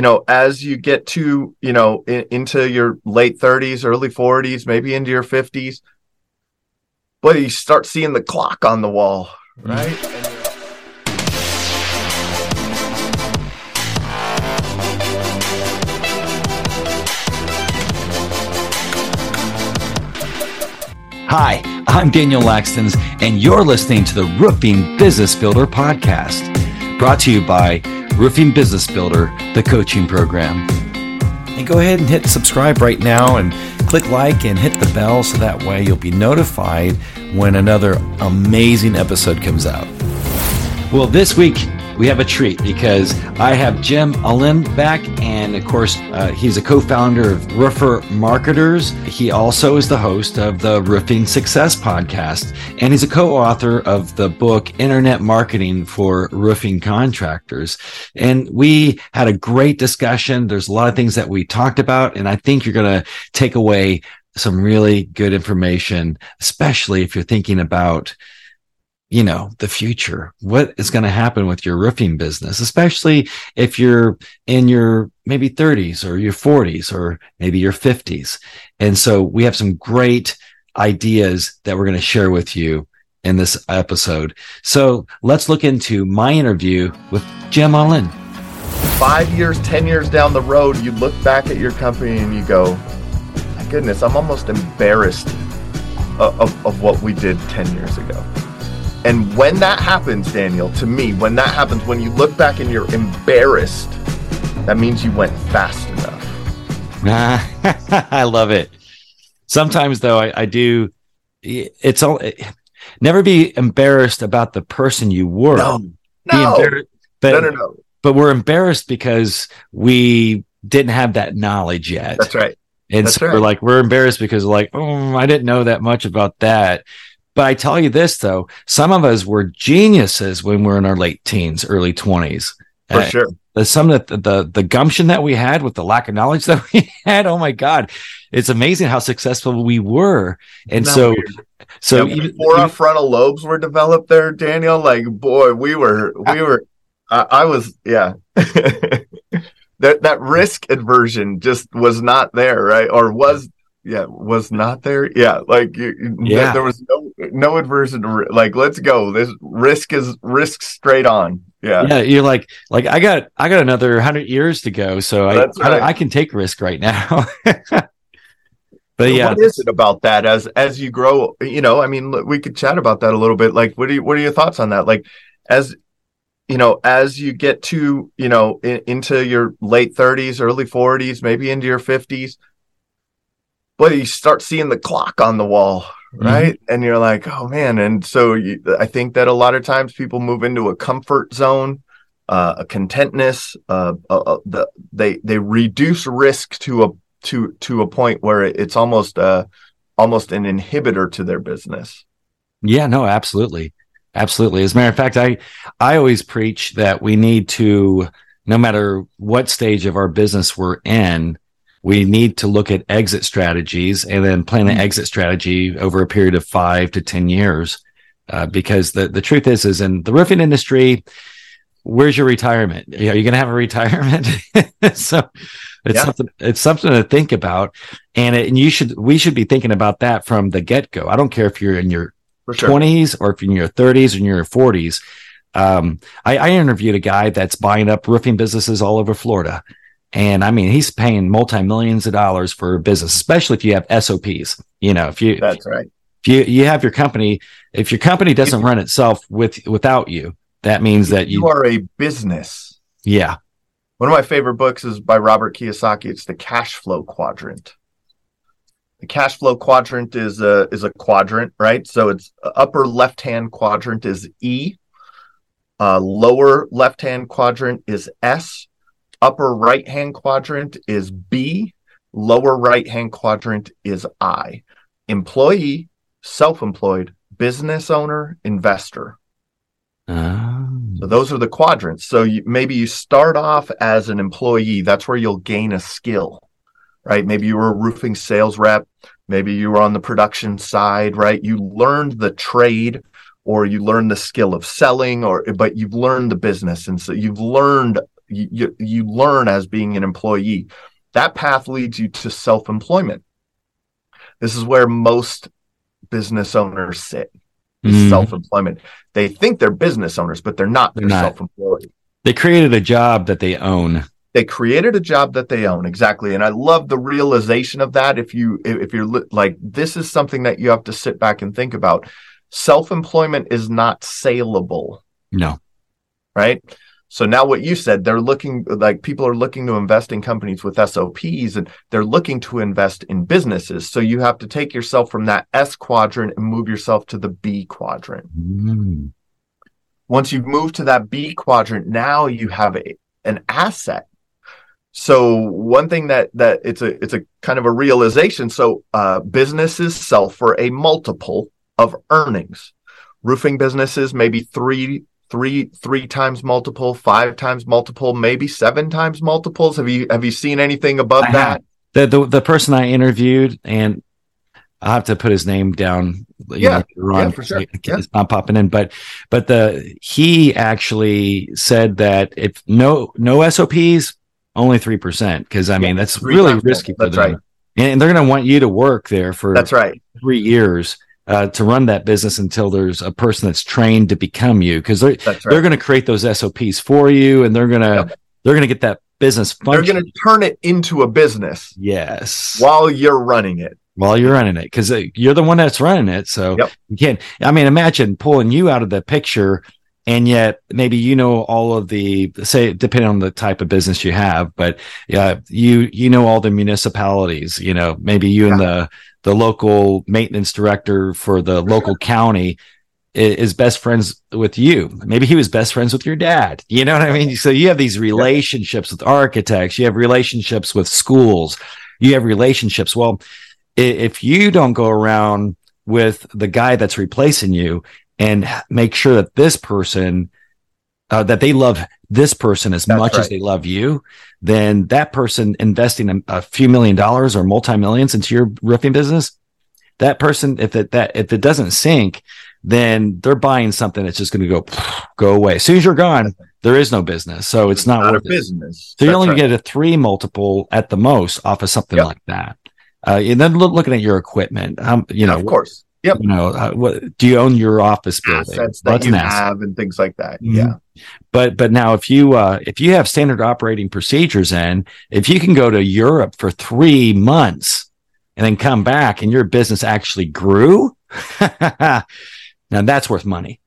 you know, as you get to, you know, in, into your late 30s, early 40s, maybe into your 50s, but you start seeing the clock on the wall, right? Hi, I'm Daniel Lakstins, and you're listening to the Roofing Business Builder Podcast, brought to you by Roofing Business Builder, the coaching program. And go ahead and hit subscribe right now and click like and hit the bell so that way you'll be notified when another amazing episode comes out. Well, this week we have a treat because I have Jim Ahlin back, and of course, uh, he's a co founder of Roofer Marketers. He also is the host of the Roofing Success podcast, and he's a co author of the book Internet Marketing for Roofing Contractors. And we had a great discussion. There's a lot of things that we talked about, and I think you're going to take away some really good information, especially if you're thinking about you know, the future. What is going to happen with your roofing business, especially if you're in your maybe 30s or your 40s or maybe your 50s. And so we have some great ideas that we're going to share with you in this episode. So let's look into my interview with Jim Ahlin. Five years, 10 years down the road, you look back at your company and you go, my goodness, I'm almost embarrassed of, of, of what we did 10 years ago. And when that happens, Daniel, to me, when that happens, when you look back and you're embarrassed, that means you went fast enough. I love it. Sometimes, though, I, I do. It's all. Never be embarrassed about the person you were. No, no, but, no, no, no. But we're embarrassed because we didn't have that knowledge yet. That's right. And That's so right. we're like, we're embarrassed because like, oh, I didn't know that much about that. But I tell you this though, some of us were geniuses when we are in our late teens, early twenties. For Uh, sure. the some of the, the the gumption that we had with the lack of knowledge that we had. Oh my God, it's amazing how successful we were. And so, weird? so Yeah, even- before our frontal lobes were developed there, Daniel, like boy, we were we were I, I was yeah. that that risk aversion just was not there, right? Or was yeah, was not there. Yeah, like you, Yeah. there was no no aversion to like let's go. This risk is risk straight on. Yeah. yeah, you're like like I got I got another hundred years to go, so I, right. I I can take risk right now. but yeah, what is it about that as as you grow you know i mean we could chat about that a little bit like what are you, what are your thoughts on that like as you know as you get to you know in, into your late 30s early 40s maybe into your 50s but you start seeing the clock on the wall right and you're like oh man and so you, i think that a lot of times people move into a comfort zone uh, a contentness uh, uh, uh, the, they they reduce risk to a to to a point where it's almost uh almost an inhibitor to their business Yeah, no, absolutely. Absolutely. As a matter of fact, I I always preach that we need to, no matter what stage of our business we're in, we need to look at exit strategies and then plan an exit strategy over a period of five to ten years. Uh, because the the truth is, is in the roofing industry, where's your retirement? Are you going to have a retirement? so it's Yeah. something it's something to think about, and, it, and you should we should be thinking about that from the get go. I don't care if you're in your sure 20s or if you're in your 30s or in your 40s. Um, I, I interviewed a guy that's buying up roofing businesses all over Florida. And I mean, he's paying multi millions of dollars for a business, especially if you have SOPs. You know, if you, that's right. if you, you have your company, if your company doesn't run itself with, without you, that means that you you, are a business. Yeah, one of my favorite books is by robert kiyosaki. It's the cash flow quadrant. The cash flow quadrant is a is a quadrant right? So it's upper left hand quadrant is e. Uh, lower left hand quadrant is s upper right hand quadrant is b lower right hand quadrant is i employee self-employed business owner investor Um, so those are the quadrants. So you, maybe you start off as an employee. That's where you'll gain a skill, right? Maybe you were a roofing sales rep. Maybe you were on the production side, right? You learned the trade or you learned the skill of selling or, but you've learned the business. And so you've learned, you, you learn as being an employee. That path leads you to self employment. This is where most business owners sit Mm. self employment. They think they're business owners, but they're not. They're They're, not. self employed. They created a job that they own. They created a job that they own exactly, and I love the realization of that. If you if if you're li- like this is something that you have to sit back and think about. Self employment is not saleable. No. right? So now what you said, they're looking like people are looking to invest in companies with SOPs and they're looking to invest in businesses. So you have to take yourself from that S quadrant and move yourself to the B quadrant. Mm. Once you've moved to that B quadrant, now you have a, an asset. So one thing that that it's a it's a kind of a realization. So uh, businesses sell for a multiple of earnings. Roofing businesses maybe three three three times multiple, five times multiple, maybe seven times multiples. Have you have you seen anything above I that? The, the the person I interviewed, and I'll have to put his name down. Yeah. know, Yeah, for sure. It's not popping in, but but the he actually said that if no no SOPs, only three percent. Because I mean that's really risky for That's them, right. and they're going to want you to work there for That's right. three years. Uh, to run that business until there's a person that's trained to become you because they're That's they're going to create those SOPs for you and they're going to Yep. they're going to get that business They're going to turn it into a business yes. while you're running it. while you're running it because you're the one that's running it. So Yep. you can't. I mean, imagine pulling you out of the picture, and yet maybe you know all of the say depending on the type of business you have, but yeah, you you know all the municipalities. You know, maybe you and the the local maintenance director for the local county is best friends with you. Maybe he was best friends with your dad. You know what I mean? So you have these relationships with architects, you have relationships with schools, you have relationships. Well, if you don't go around with the guy that's replacing you and make sure that this person uh, that they love this person as That's much as they love you, then that person investing a, a few million dollars or multi millions into your roofing business, that person, if it that if it doesn't sink, then they're buying something that's just going to go go away. As soon as you're gone, there is no business, so it's not, not a it. business. So you only right. get a three multiple at the most off of something Yep. like that. Uh, and then look, looking at your equipment, um, you know, of course. Yep. you know, uh, what do you own your office building? Assets that that's you an asset. have and things like that. Mhm. Yeah. But but now if you uh, if you have standard operating procedures in, if you can go to Europe for three months and then come back and your business actually grew, now that's worth money.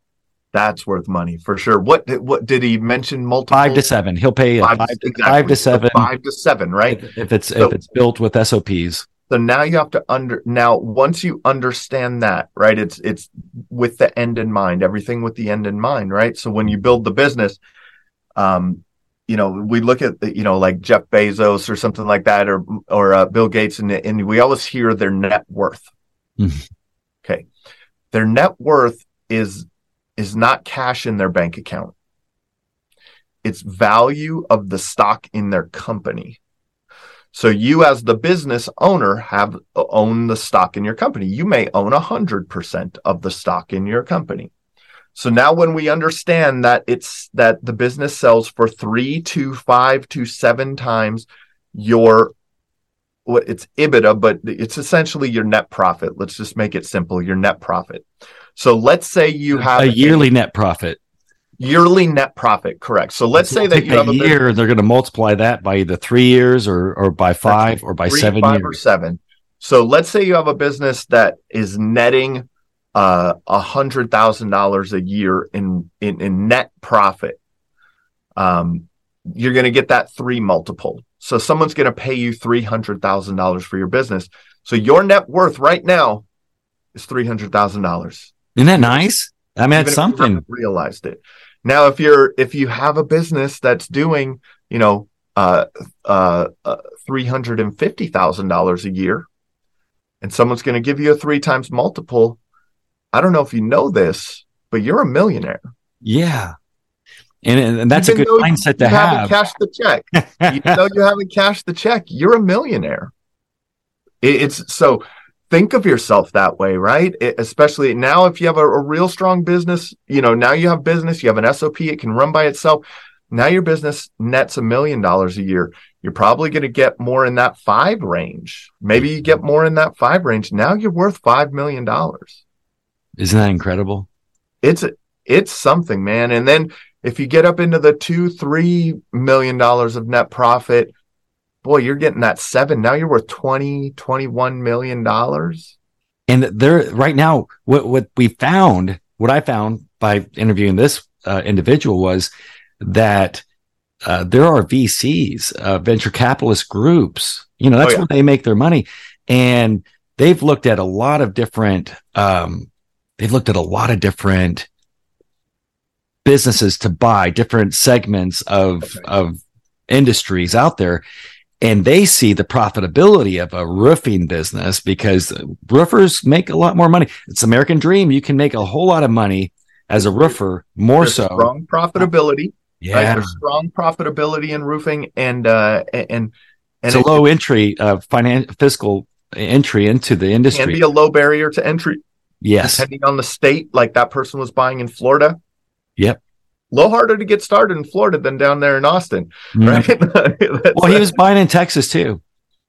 That's worth money for sure. What did, what did he mention? Multiple Five to seven. He'll pay Five, five, to, exactly. five to seven Five to seven, right? if, if it's So- if it's built with SOPs. So now you have to under now once you understand that, right? It's it's with the end in mind, everything with the end in mind, right? So when you build the business, um, you know, we look at the, you know, like Jeff Bezos or something like that, or or uh, Bill Gates, and and we always hear their net worth. Mhm. Okay, their net worth is is not cash in their bank account. It's value of the stock in their company. So you as the business owner have uh, own the stock in your company. You may own a hundred percent of the stock in your company. So now when we understand that it's that the business sells for three to five to seven times your what it's EBITDA, but it's essentially your net profit. Let's just make it simple, your net profit. So let's say you have a yearly net profit. Yearly net profit, correct. So let's say that you have a business- year, they're going to multiply that by either three years or or by five or by three, seven five, or seven. So let's say you have a business that is netting uh, a hundred thousand dollars a year in, in in net profit. Um, you're going to get that three multiple. So someone's going to pay you three hundred thousand dollars for your business. So your net worth right now is three hundred thousand dollars. Isn't that nice? I mean, Even that's if you something. realized it. Now, if you're if you have a business that's doing, you know, uh, uh, uh three hundred and fifty thousand dollars a year, and someone's going to give you a three times multiple, I don't know if you know this, but you're a millionaire. Yeah. And, and that's Even a good mindset you to have. cashed the check. you know you haven't cashed the check, you're a millionaire. It- it's so think of yourself that way, right? It- especially now, if you have a, a real strong business, you know, now you have business, you have an SOP, it can run by itself. Now your business nets a million dollars a year. You're probably going to get more in that five range. Maybe you get more in that five range. Now you're worth five million dollars. Isn't that incredible? It's it's something, man. And then if you get up into the two, three million dollars of net profit, boy, you're getting that seven. Now you're worth 20, 21 million dollars. And there right now, what, what we found, what I found by interviewing this uh, individual was that uh, there are VCs, uh, venture capitalist groups. You know, that's oh, yeah. where they make their money, and they've looked at a lot of different. Um, they've looked at a lot of different businesses to buy, different segments of okay. of industries out there, and they see the profitability of a roofing business because roofers make a lot more money. It's American dream. You can make a whole lot of money as a roofer, more There's so. Strong profitability yeah, right? strong profitability in roofing, and uh, and and it's a low entry, uh, financial fiscal entry into the industry. Can be a low barrier to entry. Yes, depending on the state, like that person was buying in Florida. Yep. A little harder to get started in Florida than down there in Austin, mm-hmm. right? well, he was buying in Texas too.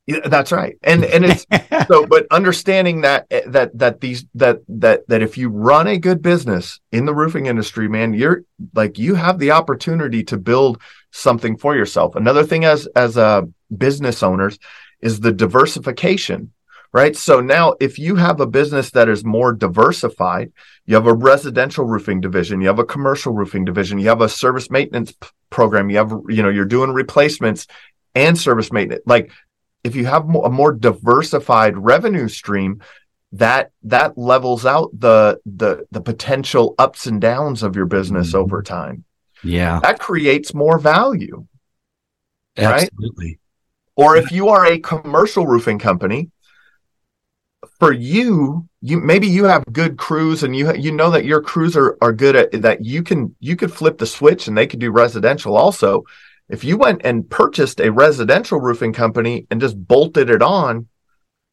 Yeah, that's right. And and it's so but understanding that that that these that that that if you run a good business in the roofing industry, man, you're like you have the opportunity to build something for yourself. Another thing as as a uh, business owners is the diversification, right? So now if you have a business that is more diversified, you have a residential roofing division, you have a commercial roofing division, you have a service maintenance p- program, you have you know, you're doing replacements and service maintenance. Like if you have a more diversified revenue stream, that that levels out the the the potential ups and downs of your business mm-hmm. over time. Yeah. That creates more value. Absolutely. Right? Or if you are a commercial roofing company, for you, you maybe you have good crews and you you know that your crews are, are good at that you can you could flip the switch and they could do residential also if you went and purchased a residential roofing company and just bolted it on,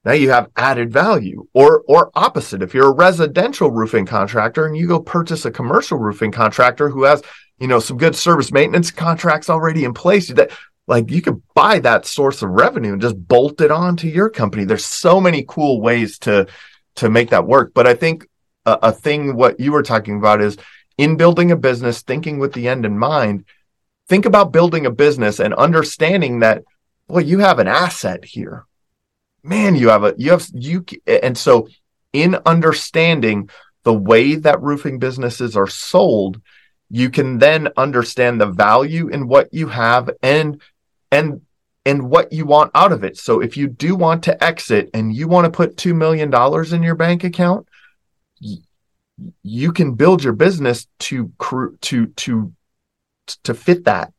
now you have added value. Or or opposite, if you're a residential roofing contractor and you go purchase a commercial roofing contractor who has, you know, some good service maintenance contracts already in place, that like you could buy that source of revenue and just bolt it on to your company. There's so many cool ways to to make that work. But I think a, a thing what you were talking about is in building a business, thinking with the end in mind think about building a business and understanding that well you have an asset here man you have a you have you and so in understanding the way that roofing businesses are sold you can then understand the value in what you have and and and what you want out of it so if you do want to exit and you want to put 2 million dollars in your bank account you can build your business to to to to fit that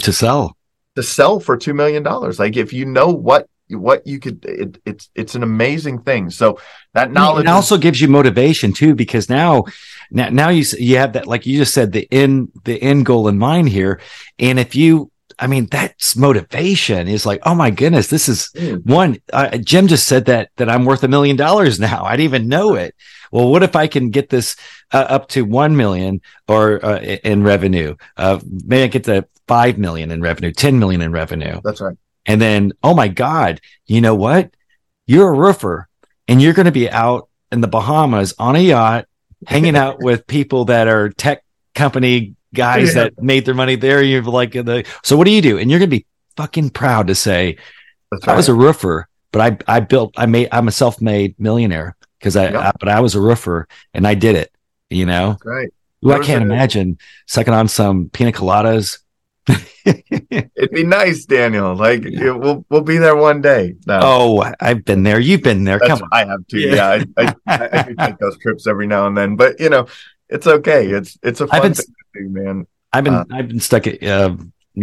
to sell to sell for two million dollars. Like if you know what what you could, it, it's it's an amazing thing. So that knowledge it also gives you motivation too, because now now now you you have that like you just said the end the end goal in mind here, and if you I mean, that's motivation is like, oh my goodness, this is mm. one. Uh, Jim just said that that I'm worth a million dollars now. I didn't even know it well, what if I can get this uh, up to 1 million or uh, in revenue? Uh, maybe I get to 5 million in revenue, 10 million in revenue. That's right. And then, oh my God, you know what? You're a roofer and you're going to be out in the Bahamas on a yacht, hanging out with people that are tech company guys yeah. that made their money there. You're like, the, so what do you do? And you're going to be fucking proud to say, right. I was a roofer, but I, I built, I made, I'm a self-made millionaire because I, yep. I, but I was a roofer and I did it, you know? right. Ooh, I can't imagine sucking on some pina coladas. It'd be nice, Daniel. Like yeah. we'll we'll be there one day. No. Oh, I've been there. You've been there. That's, Come on. I have too. Yeah, yeah I, I, I, do take those trips every now and then, but you know, it's okay. It's it's a fun been, thing do, man. I've been uh, I've been stuck at uh,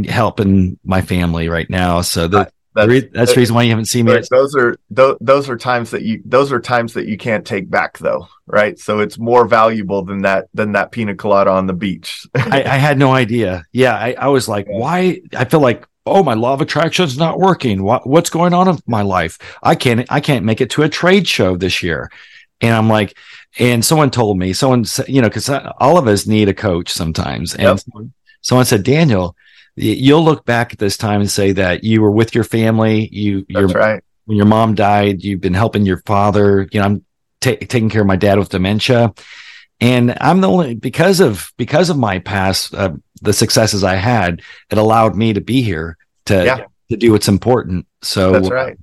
helping my family right now, so the that's, that's the reason why you haven't seen me. Those are those, those are times that you those are times that you can't take back though, right? So it's more valuable than that than that pina colada on the beach. I, I, had no idea. Yeah, I, I was like, yeah. why? I feel like, oh, my law of attraction is not working. What what's going on in my life? I can't I can't make it to a trade show this year, and I'm like, and someone told me, someone said, you know, because all of us need a coach sometimes, and yep. someone, someone said, Daniel you'll look back at this time and say that you were with your family. You, That's your, right. when your mom died, you've been helping your father. You know, I'm ta taking care of my dad with dementia, and I'm the only because of because of my past, uh, the successes I had, it allowed me to be here to Yeah. to do what's important. So That's right.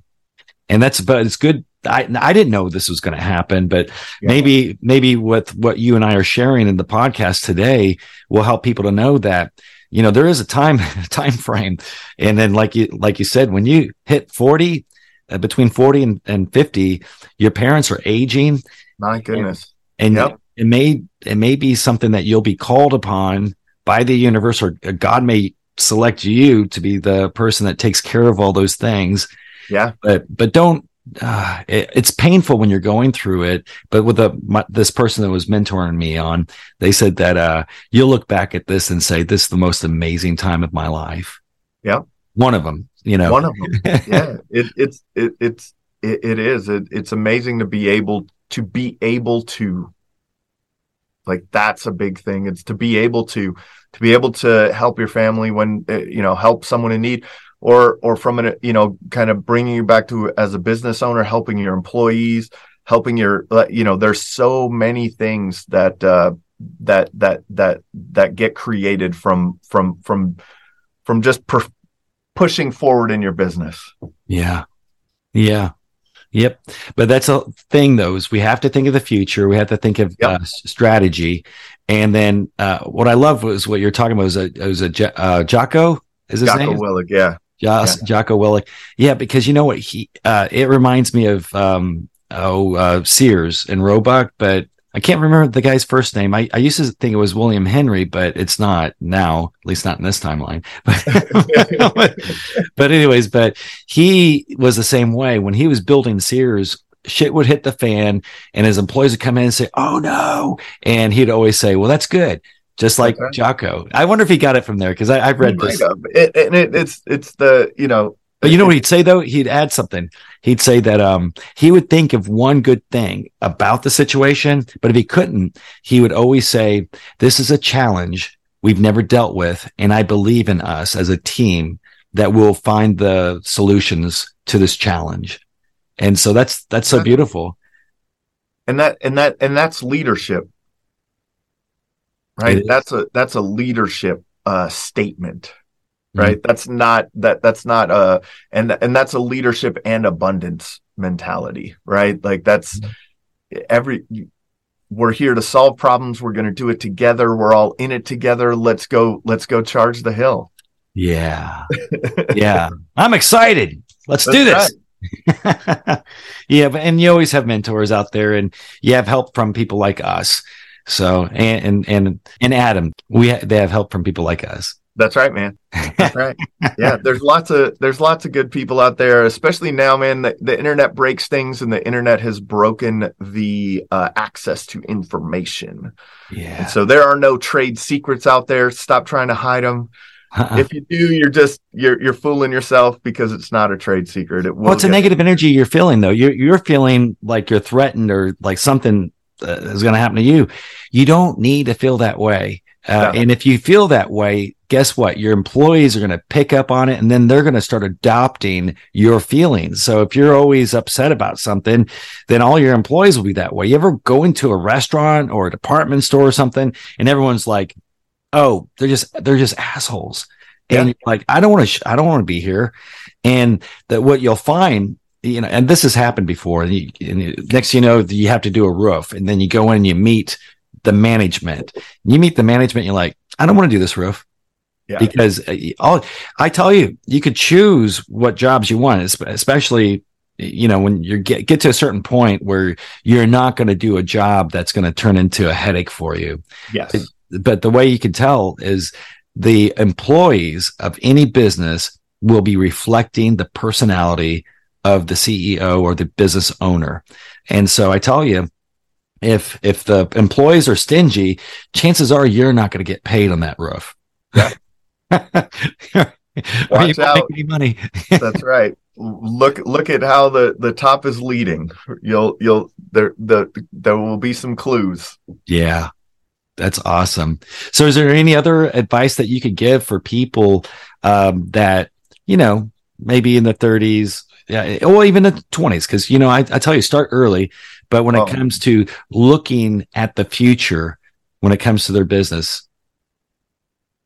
and that's but it's good. I I didn't know this was going to happen, but Yeah. maybe maybe with what you and I are sharing in the podcast today will help people to know that you know there is a time time frame, and then like you like you said, when you hit forty, uh, between forty and, and fifty, your parents are aging, My goodness. and Yep. it may it may be something that you'll be called upon by the universe, or God may select you to be the person that takes care of all those things Yeah. but but don't uh, it, it's painful when you're going through it but with the my, this person that was mentoring me on they said that uh you'll look back at this and say this is the most amazing time of my life Yeah. one of them you know One of them. yeah. It, it's it, it's it, it is. It, it's amazing to be able to be able to like that's a big thing. It's to be able to to be able to help your family when uh, you know help someone in need or or from an you know kind of bringing you back to as a business owner helping your employees helping your you know there's so many things that uh that that that that get created from from from from just per- pushing forward in your business. Yeah. Yeah. Yep. But that's a thing though is we have to think of the future. We have to think of Yep. uh, strategy. And then uh what i love was what you're talking about was a was a uh, jocko? Is his Jocko name? Willink, yeah Jos, Jocko Willink. Yeah, because you know what he uh it reminds me of um oh uh Sears and Roebuck, but I can't remember the guy's first name. I, I used to think it was William Henry, but it's not now, at least not in this timeline. But, but anyways, but he was the same way when he was building Sears. Shit would hit the fan, and his employees would come in and say, "Oh no!" And he'd always say, "Well, that's good." Just like right. Jocko. I wonder if he got it from there because I've read this. It, and it, it's it's the you know But you know what he'd say though? He'd add something. He'd say that um he would think of one good thing about the situation, but if he couldn't, he would always say, This is a challenge we've never dealt with, and I believe in us as a team that will find the solutions to this challenge. And so that's that's so beautiful. and that and that and that's leadership right that's a that's a leadership uh statement Mm-hmm. right that's not that that's not a and and that's a leadership and abundance mentality right like that's Mm-hmm. every we're here to solve problems we're going to do it together we're all in it together let's go let's go charge the hill Yeah. yeah. I'm excited. Let's do That's this. yeah, but and you always have mentors out there and you have help from people like us. So and and and, and Adam, we ha- they have help from people like us. That's right, man. That's right. Yeah, there's lots of there's lots of good people out there, especially now, man. The, the internet breaks things, and the internet has broken the uh, access to information. Yeah. And so there are no trade secrets out there. Stop trying to hide them. Uh-uh. If you do, you're just you're you're fooling yourself because it's not a trade secret. It well, it's a negative energy you're feeling though. You're you're feeling like you're threatened or like something uh, is going to happen to you. You don't need to feel that way. Uh, No. And if you feel that way, guess what? Your employees are going to pick up on it and then they're going to start adopting your feelings. So if you're always upset about something, then all your employees will be that way. You ever go into a restaurant or a department store or something and everyone's like, Oh, they're just, they're just assholes. And Yeah. you're like, I don't want to, sh- I don't want to be here. And that what you'll find, you know, and this has happened before. And, you, and you- next, you know, you have to do a roof and then you go in and you meet the management. You meet the management. You're like, I don't want to do this roof Yeah. because uh, all I tell you, you could choose what jobs you want, especially you know when you get get to a certain point where you're not going to do a job that's going to turn into a headache for you. Yes. But the way you can tell is the employees of any business will be reflecting the personality of the CEO or the business owner. And so I tell you, if if the employees are stingy, chances are you're not going to get paid on that roof. Yeah. Watch out. money. That's right. Look look at how the the top is leading. You'll you'll there the there will be some clues. Yeah. That's awesome. So, is there any other advice that you could give for people um, that you know maybe in the 30s, yeah, or even the 20s? Because you know, I, I, tell you, start early. But when oh. it comes to looking at the future, when it comes to their business,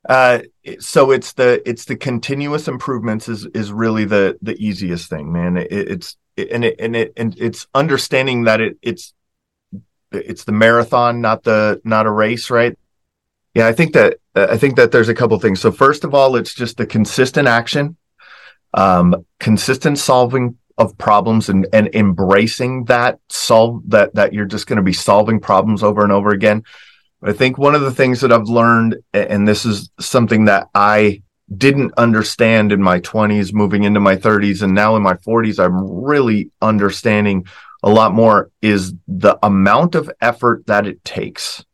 uh, so it's the it's the continuous improvements is is really the the easiest thing, man. It, it's it, and it and it and it's understanding that it it's it's the marathon, not the not a race, right? Yeah, I think that I think that there's a couple things. So first of all, it's just the consistent action, um, consistent solving of problems, and and embracing that solve that that you're just going to be solving problems over and over again. I think one of the things that I've learned, and this is something that I didn't understand in my 20s, moving into my 30s, and now in my 40s, I'm really understanding a lot more is the amount of effort that it takes.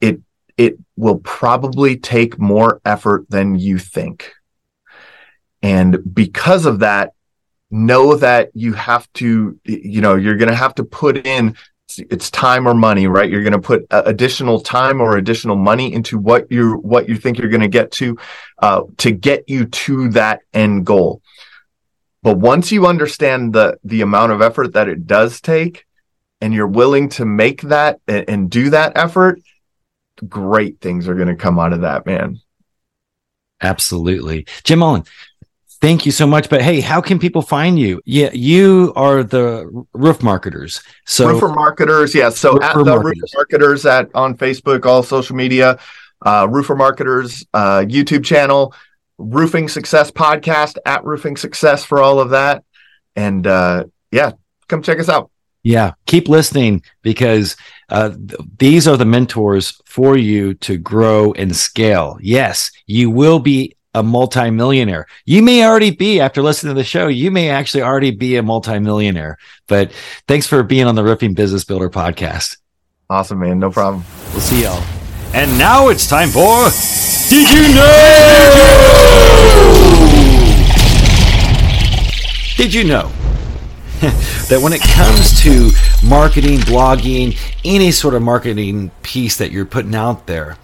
It it will probably take more effort than you think. And because of that, know that you have to, you know, you're going to have to put in it's time or money, right? You're going to put additional time or additional money into what you what you think you're going to get to uh, to get you to that end goal. But once you understand the the amount of effort that it does take, and you're willing to make that and, and do that effort, great things are going to come out of that, man. Absolutely, Jim Ahlin. Thank you so much. But hey, how can people find you? Yeah, you are the roof marketers. So roofer marketers, yeah. So roofer at the marketers. roofer marketers at on Facebook, all social media, uh, roofer marketers, uh, YouTube channel, roofing success podcast at roofing success for all of that. And uh, yeah, come check us out. Yeah, keep listening because uh, th- these are the mentors for you to grow and scale. Yes, you will be a multimillionaire. You may already be after listening to the show. You may actually already be a multimillionaire. But thanks for being on the Roofing Business Builder podcast. Awesome, man. No problem. We'll see y'all. And now it's time for Did You Know? Did you know that when it comes to marketing, blogging, any sort of marketing piece that you're putting out there,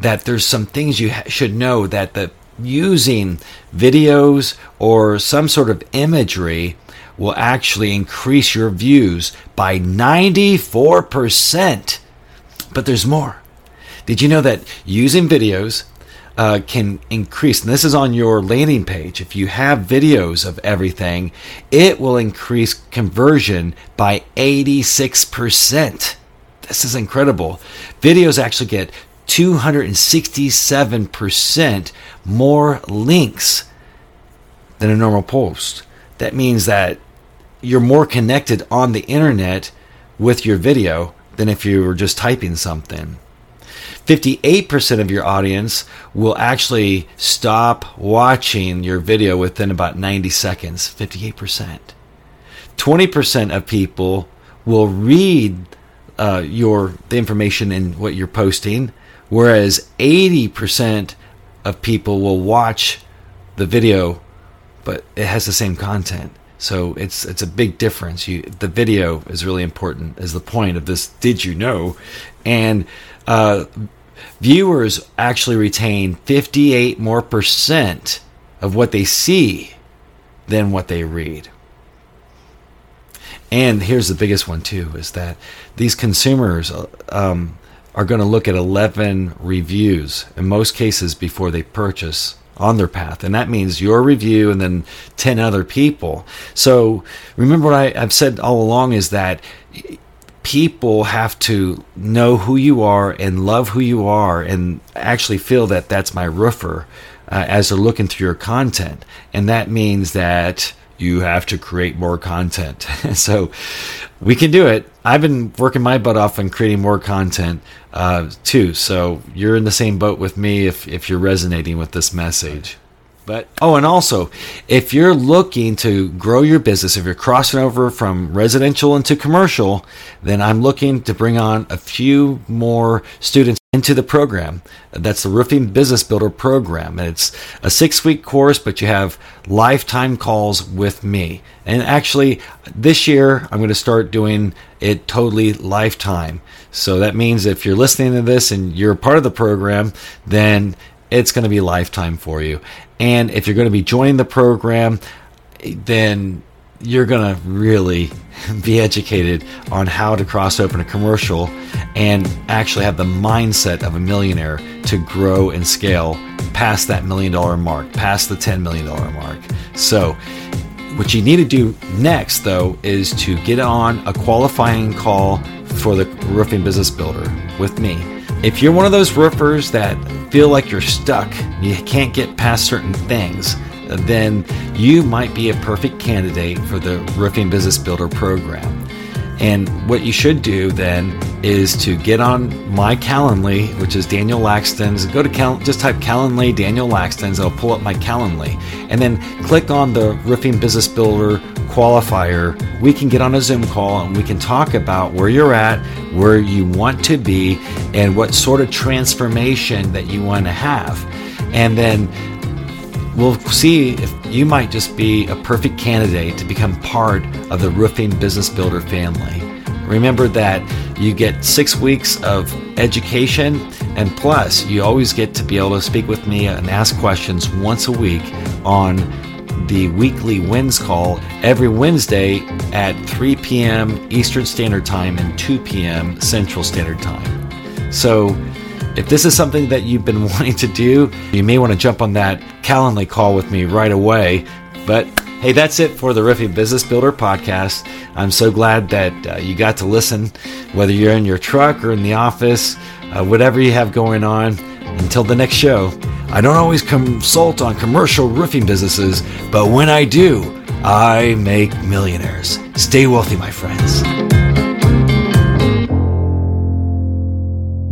that there's some things you ha- should know that the using videos or some sort of imagery will actually increase your views by 94%. But there's more. Did you know that using videos uh, can increase, and this is on your landing page, if you have videos of everything, it will increase conversion by 86%. This is incredible. Videos actually get 267% more links than a normal post. That means that you're more connected on the internet with your video than if you were just typing something. 58% of your audience will actually stop watching your video within about 90 seconds. 58%. 20% of people will read uh, your the information in what you're posting whereas 80% of people will watch the video but it has the same content. So it's it's a big difference. You the video is really important is the point of this did you know? And uh, viewers actually retain 58 more percent of what they see than what they read. And here's the biggest one too is that these consumers um, are going to look at 11 reviews in most cases before they purchase on their path. And that means your review and then 10 other people. So remember what I, have said all along is that people have to know who you are and love who you are and actually feel that that's my roofer uh, as they're looking through your content. And that means that you have to create more content. so we can do it. I've been working my butt off on creating more content uh, too. So you're in the same boat with me if, if you're resonating with this message. But oh, and also, if you're looking to grow your business, if you're crossing over from residential into commercial, then I'm looking to bring on a few more students into the program. That's the Roofing Business Builder program. And it's a six week course, but you have lifetime calls with me. And actually, this year, I'm going to start doing it totally lifetime. So that means if you're listening to this and you're part of the program, then it's going to be lifetime for you. And if you're going to be joining the program, then you're going to really be educated on how to cross open a commercial and actually have the mindset of a millionaire to grow and scale past that million dollar mark, past the $10 million mark. So, what you need to do next, though, is to get on a qualifying call for the roofing business builder with me. If you're one of those roofers that feel like you're stuck, you can't get past certain things, then you might be a perfect candidate for the Roofing Business Builder program. And what you should do then is to get on my Calendly, which is Daniel Lakstins. Go to Cal- just type Calendly Daniel Lakstins. I'll pull up my Calendly, and then click on the Roofing Business Builder qualifier. We can get on a Zoom call and we can talk about where you're at, where you want to be, and what sort of transformation that you want to have. And then we'll see if you might just be a perfect candidate to become part of the Roofing Business Builder family. Remember that you get six weeks of education, and plus, you always get to be able to speak with me and ask questions once a week on the weekly wins call every Wednesday at 3 p.m. Eastern Standard Time and 2 p.m. Central Standard Time. So, if this is something that you've been wanting to do, you may want to jump on that Calendly call with me right away. But hey, that's it for the Roofing Business Builder podcast. I'm so glad that uh, you got to listen, whether you're in your truck or in the office, uh, whatever you have going on. Until the next show, I don't always consult on commercial roofing businesses, but when I do, I make millionaires. Stay wealthy, my friends.